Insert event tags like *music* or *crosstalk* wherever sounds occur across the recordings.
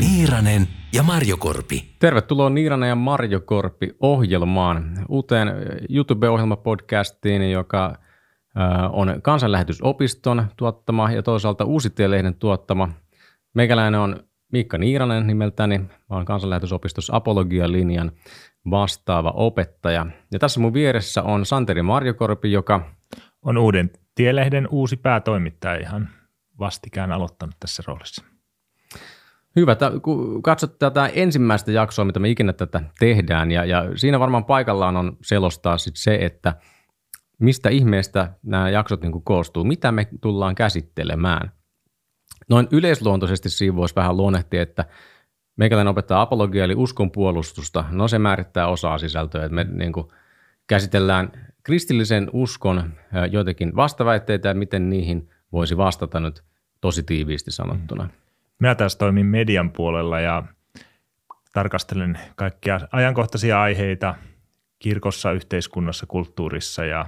Niiranen ja Marjokorpi. Tervetuloa Niiranen ja Marjo Korpi ohjelmaan, uuteen YouTube-ohjelmapodcastiin, joka äh, on kansanlähetysopiston tuottama ja toisaalta Uusitielehden tuottama. Meikäläinen on Miikka Niiranen nimeltäni, mä olen kansanlähetysopistossa apologialinjan vastaava opettaja. Ja tässä mun vieressä on Santeri Marjokorpi, joka on Uuden Tielehden uusi päätoimittaja ihan vastikään aloittanut tässä roolissa. Hyvä. Kun katsot tätä ensimmäistä jaksoa, mitä me ikinä tätä tehdään, ja, ja siinä varmaan paikallaan on selostaa sit se, että mistä ihmeestä nämä jaksot niin koostuu, mitä me tullaan käsittelemään. Noin yleisluontoisesti siinä voisi vähän luonnehtia, että meikäläinen opettaa apologia eli uskonpuolustusta. No se määrittää osaa sisältöä, että me niin kuin käsitellään kristillisen uskon joitakin vastaväitteitä ja miten niihin voisi vastata nyt tosi tiiviisti sanottuna. Mm. Minä taas toimin median puolella ja tarkastelen kaikkia ajankohtaisia aiheita kirkossa, yhteiskunnassa, kulttuurissa ja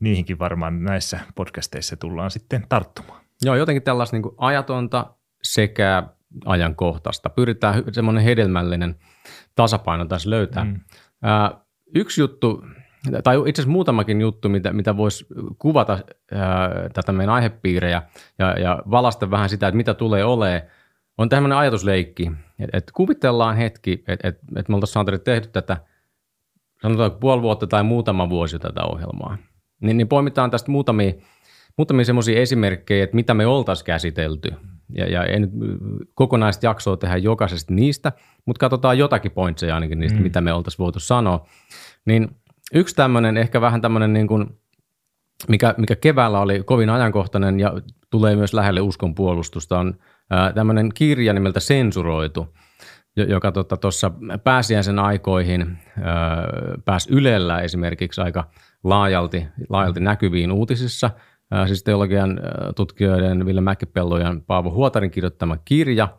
niihinkin varmaan näissä podcasteissa tullaan sitten tarttumaan. Joo, jotenkin tällaista niin ajatonta sekä ajankohtaista. Pyritään semmoinen hedelmällinen tasapaino tässä löytää. Mm. Ää, yksi juttu, tai itse asiassa muutamakin juttu, mitä, mitä voisi kuvata ää, tätä meidän aihepiirejä ja, ja valasta vähän sitä, että mitä tulee olemaan, on tämmöinen ajatusleikki, että et kuvitellaan hetki, että et, et me oltaisiin tehty tätä, sanotaan puoli vuotta tai muutama vuosi tätä ohjelmaa. Niin, niin poimitaan tästä muutamia, muutamia semmoisia esimerkkejä, että mitä me oltaisiin käsitelty. Ja, ja nyt kokonaista jaksoa tehdä jokaisesta niistä, mutta katsotaan jotakin pointseja ainakin niistä, mm. mitä me oltaisiin voitu sanoa. Niin yksi tämmöinen, ehkä vähän tämmöinen niin kuin, mikä, mikä keväällä oli kovin ajankohtainen ja tulee myös lähelle uskon puolustusta, on ää, tämmöinen kirja nimeltä Sensuroitu, joka tuossa tota, pääsiäisen aikoihin ää, pääsi Ylellä esimerkiksi aika laajalti, laajalti näkyviin uutisissa. Siis teologian tutkijoiden Ville Mäkipello ja Paavo Huotarin kirjoittama kirja –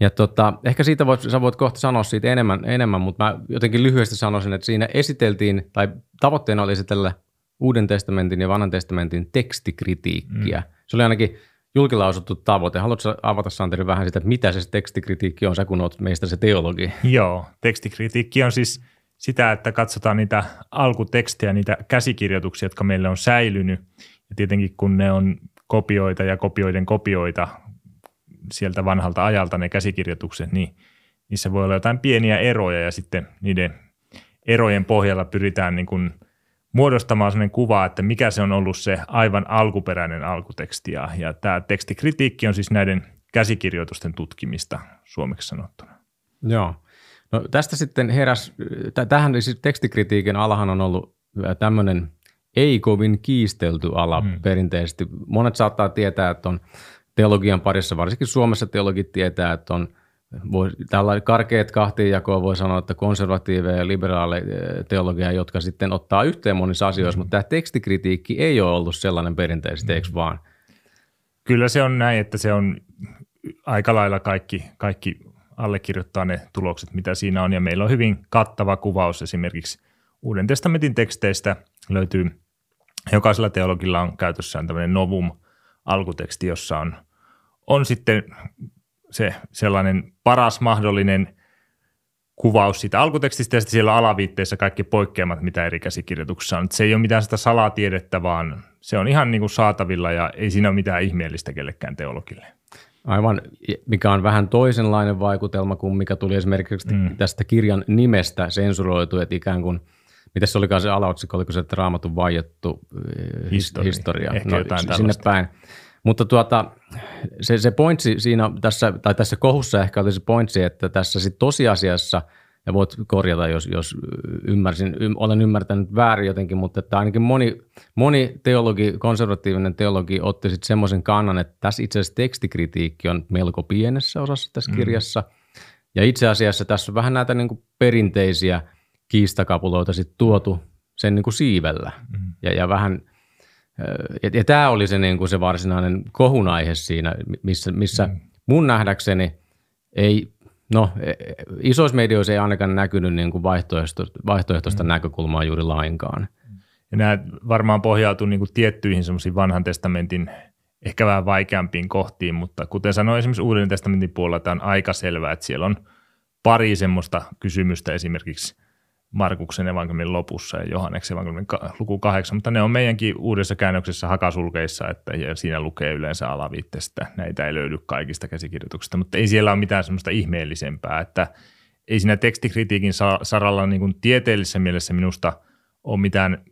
ja tota, ehkä siitä voit, sä voit kohta sanoa siitä enemmän, enemmän, mutta mä jotenkin lyhyesti sanoisin, että siinä esiteltiin, tai tavoitteena oli esitellä Uuden testamentin ja Vanhan testamentin tekstikritiikkiä. Mm. Se oli ainakin julkilausuttu tavoite. Haluatko avata Santeri vähän sitä, että mitä se tekstikritiikki on, sä kun olet meistä se teologi? Joo, tekstikritiikki on siis sitä, että katsotaan niitä alkutekstejä, niitä käsikirjoituksia, jotka meille on säilynyt. Ja tietenkin kun ne on kopioita ja kopioiden kopioita sieltä vanhalta ajalta ne käsikirjoitukset, niin niissä voi olla jotain pieniä eroja ja sitten niiden erojen pohjalla pyritään niin kuin muodostamaan sellainen kuva, että mikä se on ollut se aivan alkuperäinen alkuteksti. Ja, ja tämä tekstikritiikki on siis näiden käsikirjoitusten tutkimista suomeksi sanottuna. Joo. No tästä sitten heräs, tähän siis tekstikritiikin alahan on ollut tämmöinen ei kovin kiistelty ala hmm. perinteisesti. Monet saattaa tietää, että on teologian parissa, varsinkin Suomessa teologit tietää, että on voi, tällä karkeat kahtiinjakoa voi sanoa, että konservatiiveja ja liberaali eh, teologia, jotka sitten ottaa yhteen monissa asioissa, mm. mutta tämä tekstikritiikki ei ole ollut sellainen perinteisesti, mm. eikö vaan? Kyllä se on näin, että se on aika lailla kaikki, kaikki allekirjoittaa ne tulokset, mitä siinä on, ja meillä on hyvin kattava kuvaus esimerkiksi Uuden testamentin teksteistä löytyy, jokaisella teologilla on käytössään tämmöinen novum – alkuteksti, jossa on, on sitten se sellainen paras mahdollinen kuvaus siitä alkutekstistä ja sitten siellä alaviitteessä kaikki poikkeamat, mitä eri käsikirjoituksissa on. Se ei ole mitään sitä salatiedettä, vaan se on ihan niin kuin saatavilla ja ei siinä ole mitään ihmeellistä kellekään teologille. Aivan, mikä on vähän toisenlainen vaikutelma kuin mikä tuli esimerkiksi mm. tästä kirjan nimestä sensuroitu, että ikään kuin, mitä se olikaan se alaotsikko, oliko se, että raamatun vaiettu eh, historia. historia. Ehkä no, jotain sinne päin. Mutta tuota, se, se pointsi siinä tässä, tai tässä kohussa ehkä oli se pointsi, että tässä sit tosiasiassa, ja voit korjata, jos, jos ymmärsin, ym, olen ymmärtänyt väärin jotenkin, mutta että ainakin moni, moni teologi, konservatiivinen teologi otti sitten semmoisen kannan, että tässä itse asiassa tekstikritiikki on melko pienessä osassa tässä mm. kirjassa, ja itse asiassa tässä on vähän näitä niin perinteisiä kiistakapuloita sitten tuotu sen niin kuin siivellä, mm. ja, ja vähän – ja, ja tämä oli se, niin kuin se varsinainen kohun aihe siinä, missä, missä mm. mun nähdäkseni ei, no e, e, isoissa medioissa ei ainakaan näkynyt niin kuin vaihtoehtoista, vaihtoehtoista mm. näkökulmaa juuri lainkaan. Ja nämä varmaan pohjautuu niin kuin tiettyihin semmoisiin vanhan testamentin ehkä vähän vaikeampiin kohtiin, mutta kuten sanoin esimerkiksi Uuden testamentin puolella, tämä on aika selvää, että siellä on pari semmoista kysymystä esimerkiksi Markuksen evankeliumin lopussa ja Johanneksen evankeliumin luku kahdeksan, mutta ne on meidänkin uudessa käännöksessä hakasulkeissa, että siinä lukee yleensä alaviitteestä. Näitä ei löydy kaikista käsikirjoituksista, mutta ei siellä ole mitään semmoista ihmeellisempää, että ei siinä tekstikritiikin saralla niin kuin tieteellisessä mielessä minusta ole mitään,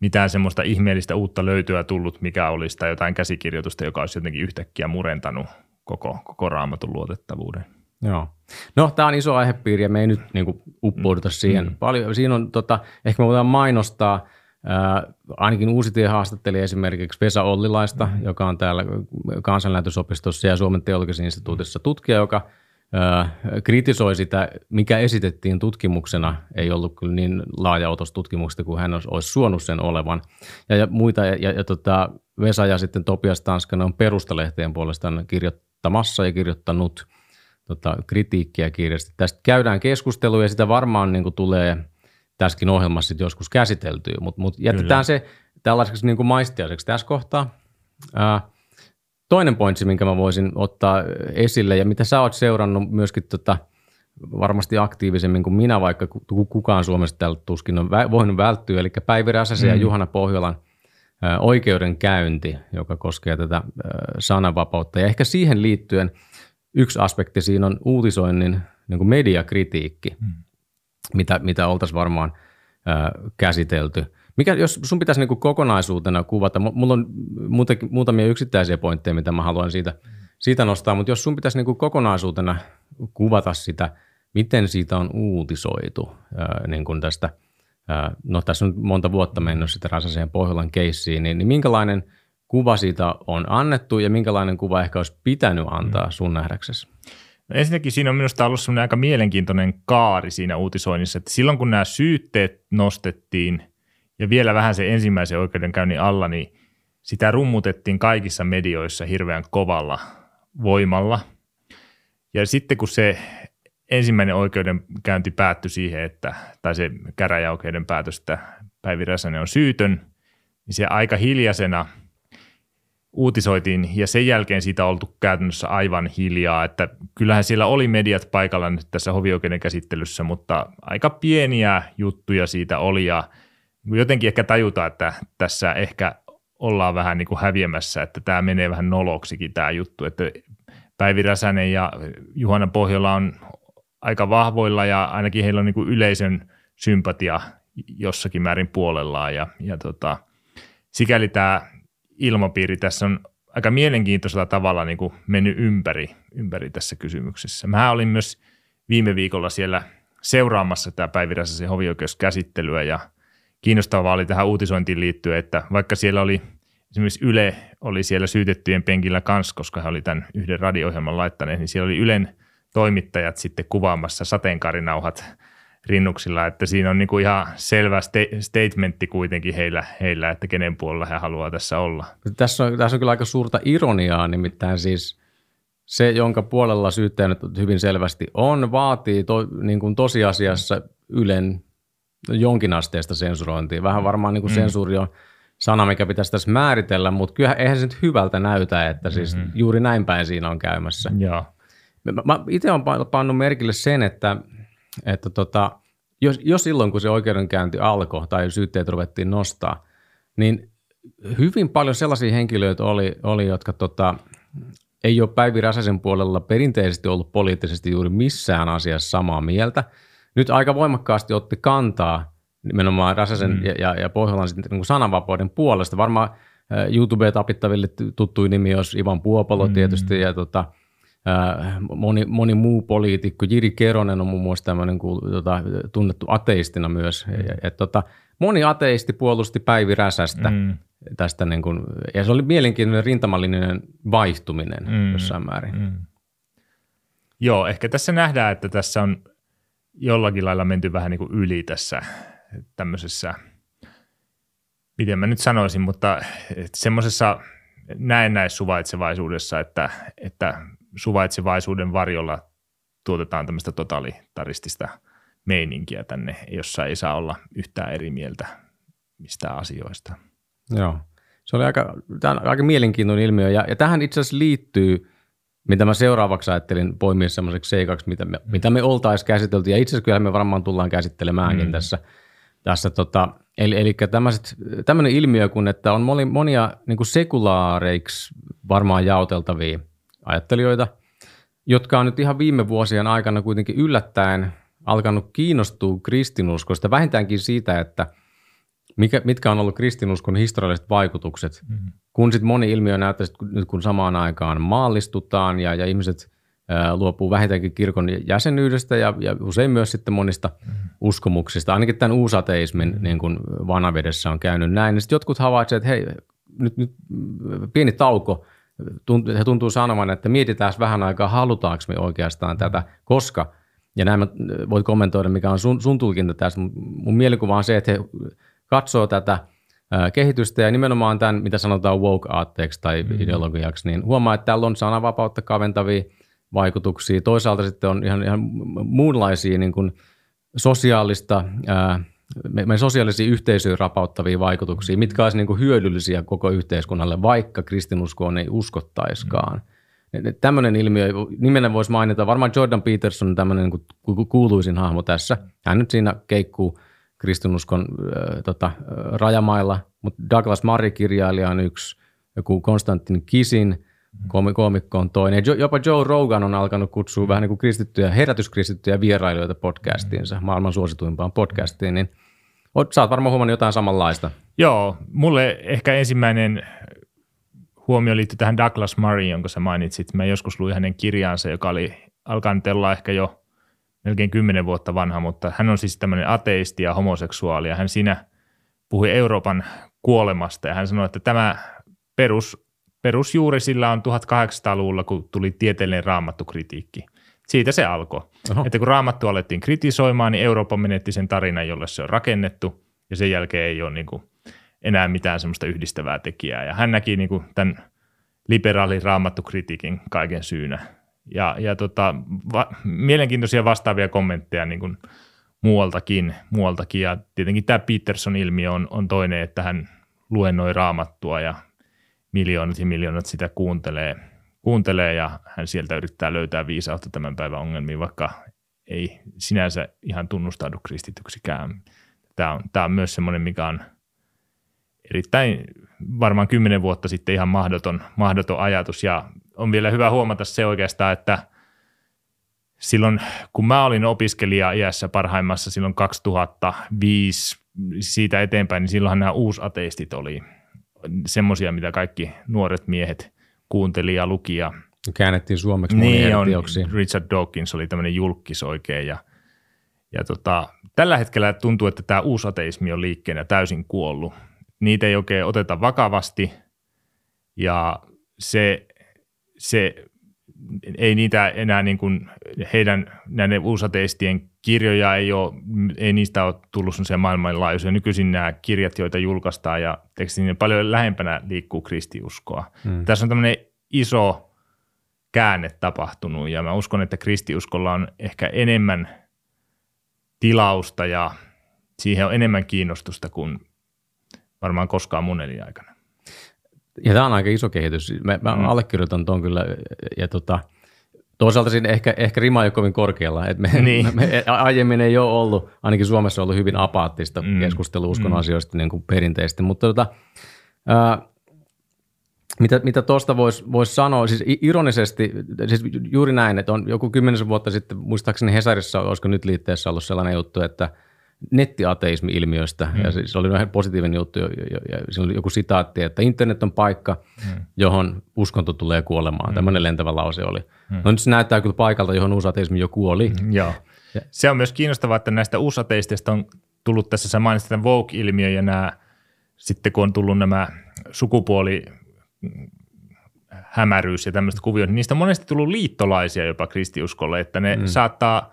mitään semmoista ihmeellistä uutta löytyä tullut, mikä olisi tai jotain käsikirjoitusta, joka olisi jotenkin yhtäkkiä murentanut koko, koko raamatun luotettavuuden. Joo. No, tämä on iso aihepiiri ja me ei nyt niin kuin, uppouduta mm. siihen mm. paljon. Siinä on, tota, ehkä me voidaan mainostaa, ää, ainakin Uusitie haastatteli esimerkiksi Vesa Ollilaista, mm. joka on täällä kansanlähetysopistossa ja Suomen teologisessa instituutissa tutkija, joka ää, kritisoi sitä, mikä esitettiin tutkimuksena, ei ollut kyllä niin laaja otos tutkimuksesta kuin hän olisi suonut sen olevan. Ja, ja muita, ja, ja, ja tota, Vesa ja sitten Topias Tanskanen on perustalehteen puolestaan kirjoittamassa ja kirjoittanut – tota, kritiikkiä kirjasta. Tästä käydään keskustelua ja sitä varmaan niin kuin tulee tässäkin ohjelmassa joskus käsiteltyä, mutta mut jätetään Kyllä. se tällaiseksi niin kuin maistiaiseksi tässä kohtaa. Ää, toinen pointsi, minkä mä voisin ottaa esille ja mitä sä oot seurannut myöskin tota, varmasti aktiivisemmin kuin minä, vaikka kukaan Suomessa täällä tuskin on voinut välttyä, eli Päivi Räsäsen mm. ja Juhana Pohjolan oikeudenkäynti, joka koskee tätä sananvapautta. Ja ehkä siihen liittyen – yksi aspekti siinä on uutisoinnin niin kuin mediakritiikki, hmm. mitä, mitä oltaisiin varmaan ää, käsitelty. Mikä, jos sun pitäisi niin kuin kokonaisuutena kuvata, mulla on muutamia yksittäisiä pointteja, mitä mä haluan siitä, siitä nostaa, mutta jos sun pitäisi niin kuin kokonaisuutena kuvata sitä, miten siitä on uutisoitu ää, niin kuin tästä, ää, no tässä on monta vuotta mennyt sitten Räsäseen Pohjolan keissiin, niin, niin minkälainen – kuva siitä on annettu ja minkälainen kuva ehkä olisi pitänyt antaa mm. sun nähdäksesi? No ensinnäkin siinä on minusta ollut sellainen aika mielenkiintoinen kaari siinä uutisoinnissa, että silloin kun nämä syytteet nostettiin ja vielä vähän se ensimmäisen oikeudenkäynnin alla, niin sitä rummutettiin kaikissa medioissa hirveän kovalla voimalla. Ja sitten kun se ensimmäinen oikeudenkäynti päättyi siihen, että, tai se käräjäoikeuden päätös, että Päivi Räsänen on syytön, niin se aika hiljaisena – uutisoitiin ja sen jälkeen siitä on oltu käytännössä aivan hiljaa, että kyllähän siellä oli mediat paikalla nyt tässä hovioikeuden käsittelyssä, mutta aika pieniä juttuja siitä oli ja jotenkin ehkä tajuta, että tässä ehkä ollaan vähän niin kuin häviämässä, että tämä menee vähän noloksikin tämä juttu, että Päivi Räsänen ja Juhana Pohjola on aika vahvoilla ja ainakin heillä on niin kuin yleisön sympatia jossakin määrin puolellaan ja, ja tota, sikäli tämä ilmapiiri tässä on aika mielenkiintoisella tavalla niin kuin mennyt ympäri, ympäri tässä kysymyksessä. Mä olin myös viime viikolla siellä seuraamassa tämä Päivi Räsäsen hovioikeuskäsittelyä ja kiinnostavaa oli tähän uutisointiin liittyen, että vaikka siellä oli esimerkiksi Yle oli siellä syytettyjen penkillä kanssa, koska he oli tämän yhden radio-ohjelman laittaneet, niin siellä oli Ylen toimittajat sitten kuvaamassa sateenkaarinauhat – rinnuksilla, että siinä on niin kuin ihan selvä statementti kuitenkin heillä, heillä, että kenen puolella he haluaa tässä olla. Tässä on, tässä on kyllä aika suurta ironiaa, nimittäin siis se, jonka puolella syyttäjä nyt hyvin selvästi on, vaatii to, niin kuin tosiasiassa Ylen jonkinasteista sensurointia. Vähän varmaan niin kuin mm. sensuuri on sana, mikä pitäisi tässä määritellä, mutta kyllä eihän se nyt hyvältä näytä, että siis mm-hmm. juuri näin päin siinä on käymässä. Joo. Mä, mä itse olen pannut merkille sen, että että tota, jos, jos silloin, kun se oikeudenkäynti alkoi tai syytteet ruvettiin nostaa, niin hyvin paljon sellaisia henkilöitä oli, oli jotka tota, ei ole Päivi Räsäsen puolella perinteisesti ollut poliittisesti juuri missään asiassa samaa mieltä. Nyt aika voimakkaasti otti kantaa nimenomaan Räsäsen mm. ja, ja, ja Pohjolan niin sananvapauden puolesta. Varmaan YouTube-tapittaville tuttuin nimi olisi Ivan Puopolo mm. tietysti ja tota, moni, moni muu poliitikko, Jiri Keronen on muun muassa tämmöinen tota, tunnettu ateistina myös. Mm. Ja, et, tota, moni ateisti puolusti Päivi Räsästä mm. tästä, niin kuin, ja se oli mielenkiintoinen rintamallinen vaihtuminen mm. jossain määrin. Mm. Joo, ehkä tässä nähdään, että tässä on jollakin lailla menty vähän niin kuin yli tässä tämmöisessä, miten mä nyt sanoisin, mutta semmoisessa näennäissuvaitsevaisuudessa, että, että suvaitsevaisuuden varjolla tuotetaan tämmöistä totalitaristista meininkiä tänne, jossa ei saa olla yhtään eri mieltä mistään asioista. Joo, se oli aika, tämä on aika mielenkiintoinen ilmiö ja, ja tähän itse asiassa liittyy, mitä mä seuraavaksi ajattelin poimia semmoiseksi seikaksi, mitä me, mitä me oltaisiin käsitelty ja itse asiassa kyllä me varmaan tullaan käsittelemäänkin mm. tässä, tässä tota, eli, eli tämmöinen ilmiö, kun että on monia, monia niin kuin sekulaareiksi varmaan jaoteltavia ajattelijoita, jotka on nyt ihan viime vuosien aikana kuitenkin yllättäen alkanut kiinnostua kristinuskosta, vähintäänkin siitä, että mikä, mitkä on ollut kristinuskon historialliset vaikutukset, mm-hmm. kun sitten moni ilmiö näyttää, että nyt kun samaan aikaan maallistutaan ja, ja ihmiset ää, luopuu vähintäänkin kirkon jäsenyydestä ja, ja usein myös sitten monista mm-hmm. uskomuksista, ainakin tämän uusateismin mm-hmm. niin kuin vanavedessä on käynyt näin, niin sitten jotkut havaitsevat, että hei, nyt, nyt pieni tauko, he tuntuu sanomaan, että mietitään vähän aikaa, halutaanko me oikeastaan tätä, koska, ja näin voit kommentoida, mikä on sun, sun tulkinta tästä, mun mielikuva on se, että he katsoo tätä kehitystä ja nimenomaan tämän, mitä sanotaan woke-aatteeksi tai mm-hmm. ideologiaksi, niin huomaa, että täällä on sananvapautta kaventavia vaikutuksia. Toisaalta sitten on ihan, ihan muunlaisia niin kuin sosiaalista, ää, meidän sosiaalisia yhteisöjä rapauttavia vaikutuksia, mitkä olisivat niin kuin hyödyllisiä koko yhteiskunnalle, vaikka kristinuskoon ei uskottaiskaan. Mm. Tämmöinen ilmiö, nimenen voisi mainita, varmaan Jordan Peterson on tämmöinen niin kuin kuuluisin hahmo tässä. Hän nyt siinä keikkuu kristinuskon äh, tota, äh, rajamailla, mutta Douglas Murray-kirjailija on yksi, joku Konstantin Kisin koomikko on toinen. Jopa Joe Rogan on alkanut kutsua vähän niin kuin kristittyjä, herätyskristittyjä vierailijoita podcastiinsa, maailman suosituimpaan podcastiin, niin Sä oot varmaan huomannut jotain samanlaista. Joo, mulle ehkä ensimmäinen huomio liittyy tähän Douglas Murray, jonka sä mainitsit. Mä joskus luin hänen kirjaansa, joka oli alkanut olla ehkä jo melkein kymmenen vuotta vanha, mutta hän on siis tämmöinen ateisti ja homoseksuaali ja hän siinä puhui Euroopan kuolemasta ja hän sanoi, että tämä perus, perusjuuri sillä on 1800-luvulla, kun tuli tieteellinen raamattukritiikki. Siitä se alkoi. Oho. Että kun raamattu alettiin kritisoimaan, niin Eurooppa menetti sen tarinan, jolle se on rakennettu ja sen jälkeen ei ole niin kuin enää mitään semmoista yhdistävää tekijää. Ja hän näki niin kuin tämän liberaalin raamattukritiikin kaiken syynä ja, ja tota, va, mielenkiintoisia vastaavia kommentteja niin kuin muualtakin, muualtakin. Ja tietenkin tämä Peterson-ilmiö on, on toinen, että hän luennoi raamattua ja miljoonat ja miljoonat sitä kuuntelee, kuuntelee ja hän sieltä yrittää löytää viisautta tämän päivän ongelmiin, vaikka ei sinänsä ihan tunnustaudu kristityksikään. Tämä on, tämä on myös semmoinen, mikä on erittäin varmaan kymmenen vuotta sitten ihan mahdoton, mahdoton ajatus ja on vielä hyvä huomata se oikeastaan, että silloin kun mä olin opiskelija iässä parhaimmassa silloin 2005 siitä eteenpäin, niin silloinhan nämä uusateistit oli semmoisia, mitä kaikki nuoret miehet kuunteli ja luki. Ja Käännettiin suomeksi niin on, Richard Dawkins oli tämmöinen julkis oikein ja, ja tota, tällä hetkellä tuntuu, että tämä uusateismi on liikkeenä täysin kuollut. Niitä ei oikein oteta vakavasti ja se se ei niitä enää niin kuin heidän näiden uusateistien kirjoja ei, ole, ei niistä ole tullut sellaisia maailmanlaajuisia. Nykyisin nämä kirjat, joita julkaistaan ja tekstin, niin paljon lähempänä liikkuu kristiuskoa. Hmm. Tässä on tämmöinen iso käänne tapahtunut ja mä uskon, että kristiuskolla on ehkä enemmän tilausta ja siihen on enemmän kiinnostusta kuin varmaan koskaan mun elinaikana. Ja tämä on aika iso kehitys. Mä, mä mm. allekirjoitan tuon kyllä. Ja tota, toisaalta siinä ehkä, ehkä rima ei ole kovin korkealla. Et me, niin. me, aiemmin ei ole ollut, ainakin Suomessa on ollut hyvin apaattista mm. keskustelua uskon mm. asioista niin kuin perinteisesti. Mutta tota, ää, mitä, mitä tuosta voisi vois sanoa, siis ironisesti, siis juuri näin, että on joku kymmenisen vuotta sitten, muistaakseni Hesarissa, olisiko nyt liitteessä ollut sellainen juttu, että – nettiateismi-ilmiöstä, mm. ja se oli ihan positiivinen juttu, ja, ja, ja siinä oli joku sitaatti, että internet on paikka, mm. johon uskonto tulee kuolemaan. Mm. Tämmöinen lentävä lause oli. Mm. No nyt se näyttää kyllä paikalta, johon uusateismi jo kuoli. Mm, joo. Ja. Se on myös kiinnostavaa, että näistä uusateisteista on tullut tässä, sä mainitsit tämän Vogue-ilmiö, ja nämä, sitten kun on tullut nämä sukupuoli hämäryys ja tämmöistä kuvioita, niin niistä on monesti tullut liittolaisia jopa kristiuskolle, että ne mm. saattaa –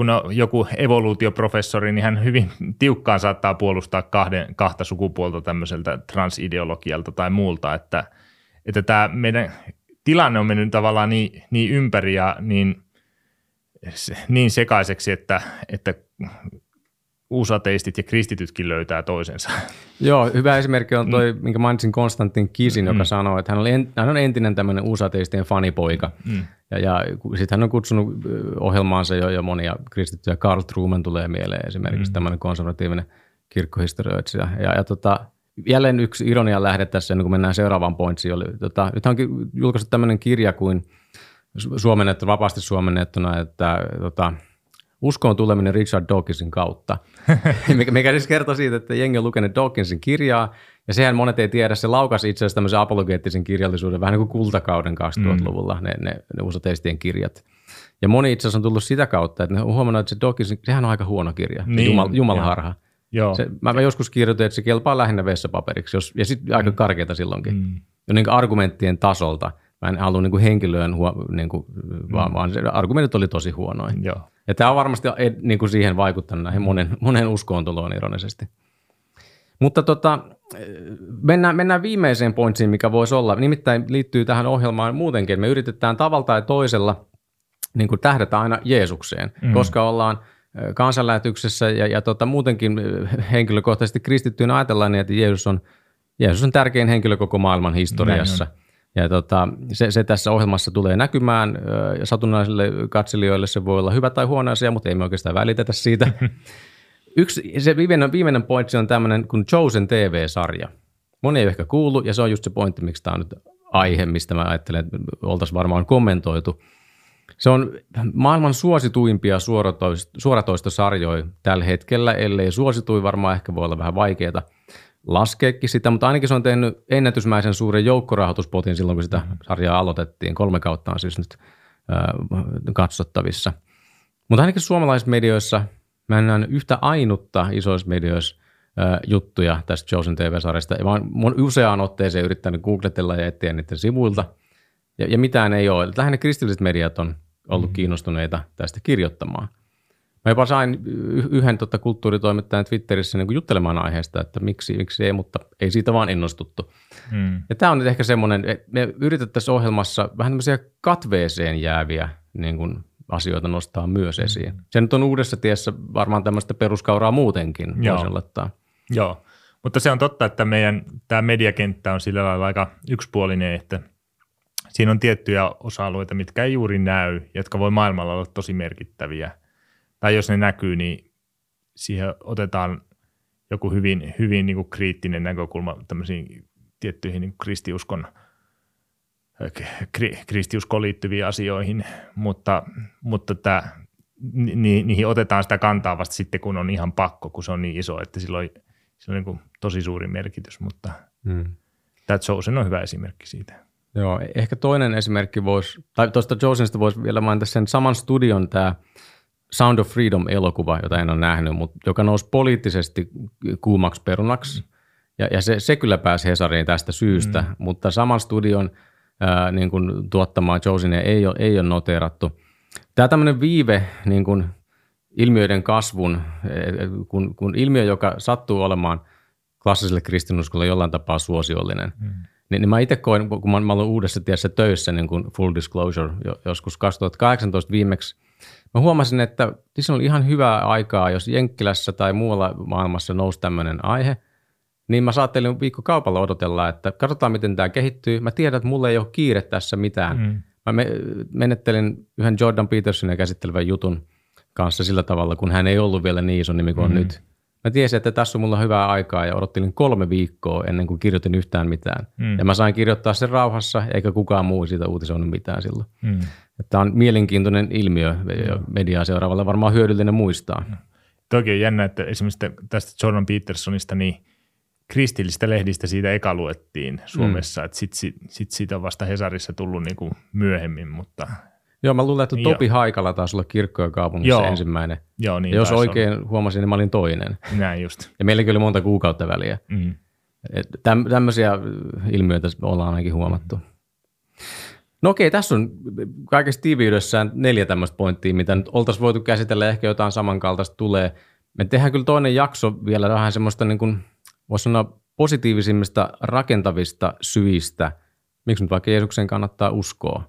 kun on joku evoluutioprofessori, niin hän hyvin tiukkaan saattaa puolustaa kahden, kahta sukupuolta tämmöiseltä transideologialta tai muulta, että, että tämä meidän tilanne on mennyt tavallaan niin, niin ympäri ja niin, niin sekaiseksi, että, että uusateistit ja kristitytkin löytää toisensa. *laughs* Joo, hyvä esimerkki on toi, mm. minkä mainitsin Konstantin Kisin, joka mm. sanoo, että hän, oli en, hän on entinen tämmöinen uusateistien fanipoika. Mm. Ja, ja sitten hän on kutsunut ohjelmaansa jo, jo monia kristittyjä. Karl Truman tulee mieleen esimerkiksi mm. tämmöinen konservatiivinen kirkkohistorioitsija. Ja, ja tota, jälleen yksi ironia lähde tässä, ennen kuin mennään seuraavaan pointsiin. Oli, tota, nyt onkin julkaistu tämmöinen kirja kuin suomennettu, vapaasti suomennettuna, että tota, uskoon tuleminen Richard Dawkinsin kautta, *laughs* mikä, mikä siis kertoo siitä, että jengi on lukenut Dawkinsin kirjaa, ja sehän monet ei tiedä, se laukasi itse asiassa tämmöisen apologeettisen kirjallisuuden vähän niin kuin kultakauden 2000-luvulla, mm. ne, ne, ne usateistien kirjat. Ja moni itse asiassa on tullut sitä kautta, että ne on huomannut, että se Dawkinsin, sehän on aika huono kirja, niin, Jumal, Jumalharha. Joo. Se, mä, mä joskus kirjoitin, että se kelpaa lähinnä vessapaperiksi, jos, ja sitten aika mm. karkeata silloinkin. Mm. Ja niin argumenttien tasolta. Mä en halua niin kuin henkilöön, huo, niin kuin, mm. vaan, vaan se argumentit oli tosi huonoja. Joo. Ja tämä on varmasti niin kuin siihen vaikuttanut näihin monen, monen uskoontuloon ironisesti. Mutta tota, mennään, mennään viimeiseen pointsiin, mikä voisi olla. Nimittäin liittyy tähän ohjelmaan muutenkin. Me yritetään tavalla tai toisella niin kuin tähdätä aina Jeesukseen, mm. koska ollaan kansanlähetyksessä ja, ja tota, muutenkin henkilökohtaisesti kristittyinä ajatellaan niin, että Jeesus on, Jeesus on tärkein henkilö koko maailman historiassa. Ja tota, se, se tässä ohjelmassa tulee näkymään ja satunnaisille katselijoille se voi olla hyvä tai huono asia, mutta ei me oikeastaan välitetä siitä. *laughs* Yksi, se viimeinen, viimeinen pointti on tämmöinen kuin Chosen TV-sarja. Moni ei ehkä kuullut, ja se on just se pointti, miksi tämä on nyt aihe, mistä mä ajattelen, että oltaisiin varmaan kommentoitu. Se on maailman suosituimpia suoratoistosarjoja tällä hetkellä, ellei suositui, varmaan ehkä voi olla vähän vaikeaa laskeekin sitä, mutta ainakin se on tehnyt ennätysmäisen suuren joukkorahoituspotin silloin, kun sitä mm-hmm. sarjaa aloitettiin. Kolme kautta on siis nyt äh, katsottavissa. Mutta ainakin suomalaisissa medioissa mä en näe yhtä ainutta isoissa medioissa äh, juttuja tästä Chosen TV-sarjasta. Ja mä oon useaan otteeseen yrittänyt googletella ja etsiä niiden sivuilta. Ja, ja mitään ei ole. Lähinnä kristilliset mediat on ollut mm-hmm. kiinnostuneita tästä kirjoittamaan. Mä jopa sain yhden tota, kulttuuritoimittajan Twitterissä niin juttelemaan aiheesta, että miksi, miksi ei, mutta ei siitä vaan innostuttu. Hmm. Ja tämä on nyt ehkä semmoinen, että me yritettäisiin ohjelmassa vähän tämmöisiä katveeseen jääviä niin kuin asioita nostaa myös hmm. esiin. Se nyt on uudessa tiessä varmaan tämmöistä peruskauraa muutenkin, Joo. Joo, mutta se on totta, että meidän tämä mediakenttä on sillä lailla aika yksipuolinen, että siinä on tiettyjä osa-alueita, mitkä ei juuri näy, jotka voi maailmalla olla tosi merkittäviä – tai jos ne näkyy, niin siihen otetaan joku hyvin, hyvin niin kuin kriittinen näkökulma tämmöisiin tiettyihin niin kristiuskon kri, kristiuskoon liittyviin asioihin, mutta, mutta tämä, ni, niihin otetaan sitä kantaa vasta sitten, kun on ihan pakko, kun se on niin iso, että silloin, silloin niin tosi suuri merkitys, mutta hmm. tämä Chosen on hyvä esimerkki siitä. Joo, ehkä toinen esimerkki voisi, tai tuosta Chosenista voisi vielä mainita sen saman studion tämä Sound of Freedom-elokuva, jota en ole nähnyt, mutta joka nousi poliittisesti kuumaksi perunaksi. Ja, ja se, se kyllä pääsi Hesariin tästä syystä, mm. mutta saman studion ää, niin kuin tuottamaa Josine ei ole, ei ole noteerattu. Tämä tämmöinen viive niin kuin ilmiöiden kasvun, kun, kun ilmiö, joka sattuu olemaan klassiselle kristinuskolle jollain tapaa suosiollinen, mm. Niin, niin mä itse koin, kun mä, mä olen uudessa tiessä töissä, niin kuin full disclosure, joskus 2018 viimeksi – Mä huomasin, että se oli ihan hyvää aikaa, jos Jenkkilässä tai muualla maailmassa nousi tämmöinen aihe, niin mä saattelin viikko kaupalla odotella, että katsotaan miten tämä kehittyy. Mä tiedän, että mulla ei ole kiire tässä mitään. Mm. Mä me, menettelin yhden Jordan Petersonin käsittelevän jutun kanssa sillä tavalla, kun hän ei ollut vielä niin iso nimi kuin mm. on nyt. Mä tiesin, että tässä on mulla hyvää aikaa ja odottelin kolme viikkoa ennen kuin kirjoitin yhtään mitään. Mm. Ja mä sain kirjoittaa sen rauhassa, eikä kukaan muu siitä uutisoinut mitään silloin. Mm. Tämä on mielenkiintoinen ilmiö ja mediaa seuraavalla varmaan hyödyllinen muistaa. Toki on jännä, että esimerkiksi tästä Jordan Petersonista, niin kristillistä lehdistä siitä eka luettiin Suomessa, mm. että sitten sit, sit siitä on vasta Hesarissa tullut niin kuin myöhemmin, mutta Joo, mä luulen, että Topi Joo. Haikala taisi olla kirkkojen kaupungissa Joo. ensimmäinen. Joo, niin ja jos oikein olla. huomasin, niin mä olin toinen. Näin just. Ja meilläkin oli monta kuukautta väliä. Mm. Täm, tämmöisiä ilmiöitä ollaan ainakin huomattu. Mm. No okei, tässä on kaikessa tiiviydessään neljä tämmöistä pointtia, mitä nyt oltaisiin voitu käsitellä, ehkä jotain samankaltaista tulee. Me tehdään kyllä toinen jakso vielä vähän semmoista niin kuin, voisi sanoa positiivisimmista rakentavista syistä, miksi nyt vaikka Jeesuksen kannattaa uskoa.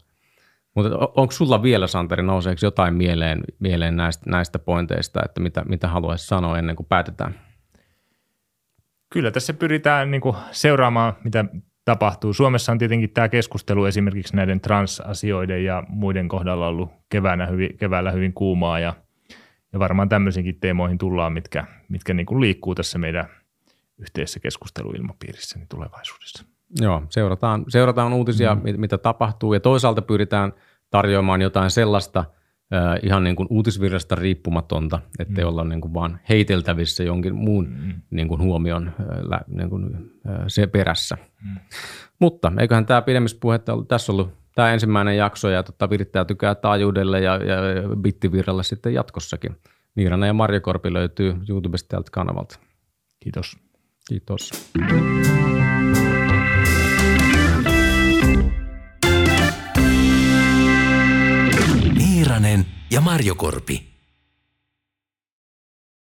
Mutta onko sulla vielä, Santeri, nouseeko jotain mieleen, mieleen näistä, näistä pointeista, että mitä, mitä haluaisi sanoa ennen kuin päätetään? Kyllä tässä pyritään niin kuin seuraamaan, mitä tapahtuu. Suomessa on tietenkin tämä keskustelu esimerkiksi näiden transasioiden ja muiden kohdalla ollut keväänä hyvin, keväällä hyvin kuumaa ja, ja varmaan tämmöisiinkin teemoihin tullaan, mitkä, mitkä niin kuin liikkuu tässä meidän yhteisessä keskusteluilmapiirissä niin tulevaisuudessa. Joo, seurataan, seurataan uutisia, mm. mitä tapahtuu ja toisaalta pyritään tarjoamaan jotain sellaista – ihan niin kuin uutisvirrasta riippumatonta, ettei mm. olla niin kuin vaan heiteltävissä jonkin muun mm. niin kuin huomion niin kuin, se perässä. Mm. Mutta eiköhän tämä pidemmissä puhetta ollut, tässä ollut tämä ensimmäinen jakso ja tota, virittää tykää taajuudelle ja, ja bittivirralle sitten jatkossakin. Niirana ja Marjo Korpi löytyy YouTubesta tältä kanavalta. Kiitos. Kiitos. Niiranen ja Marjo Korpi.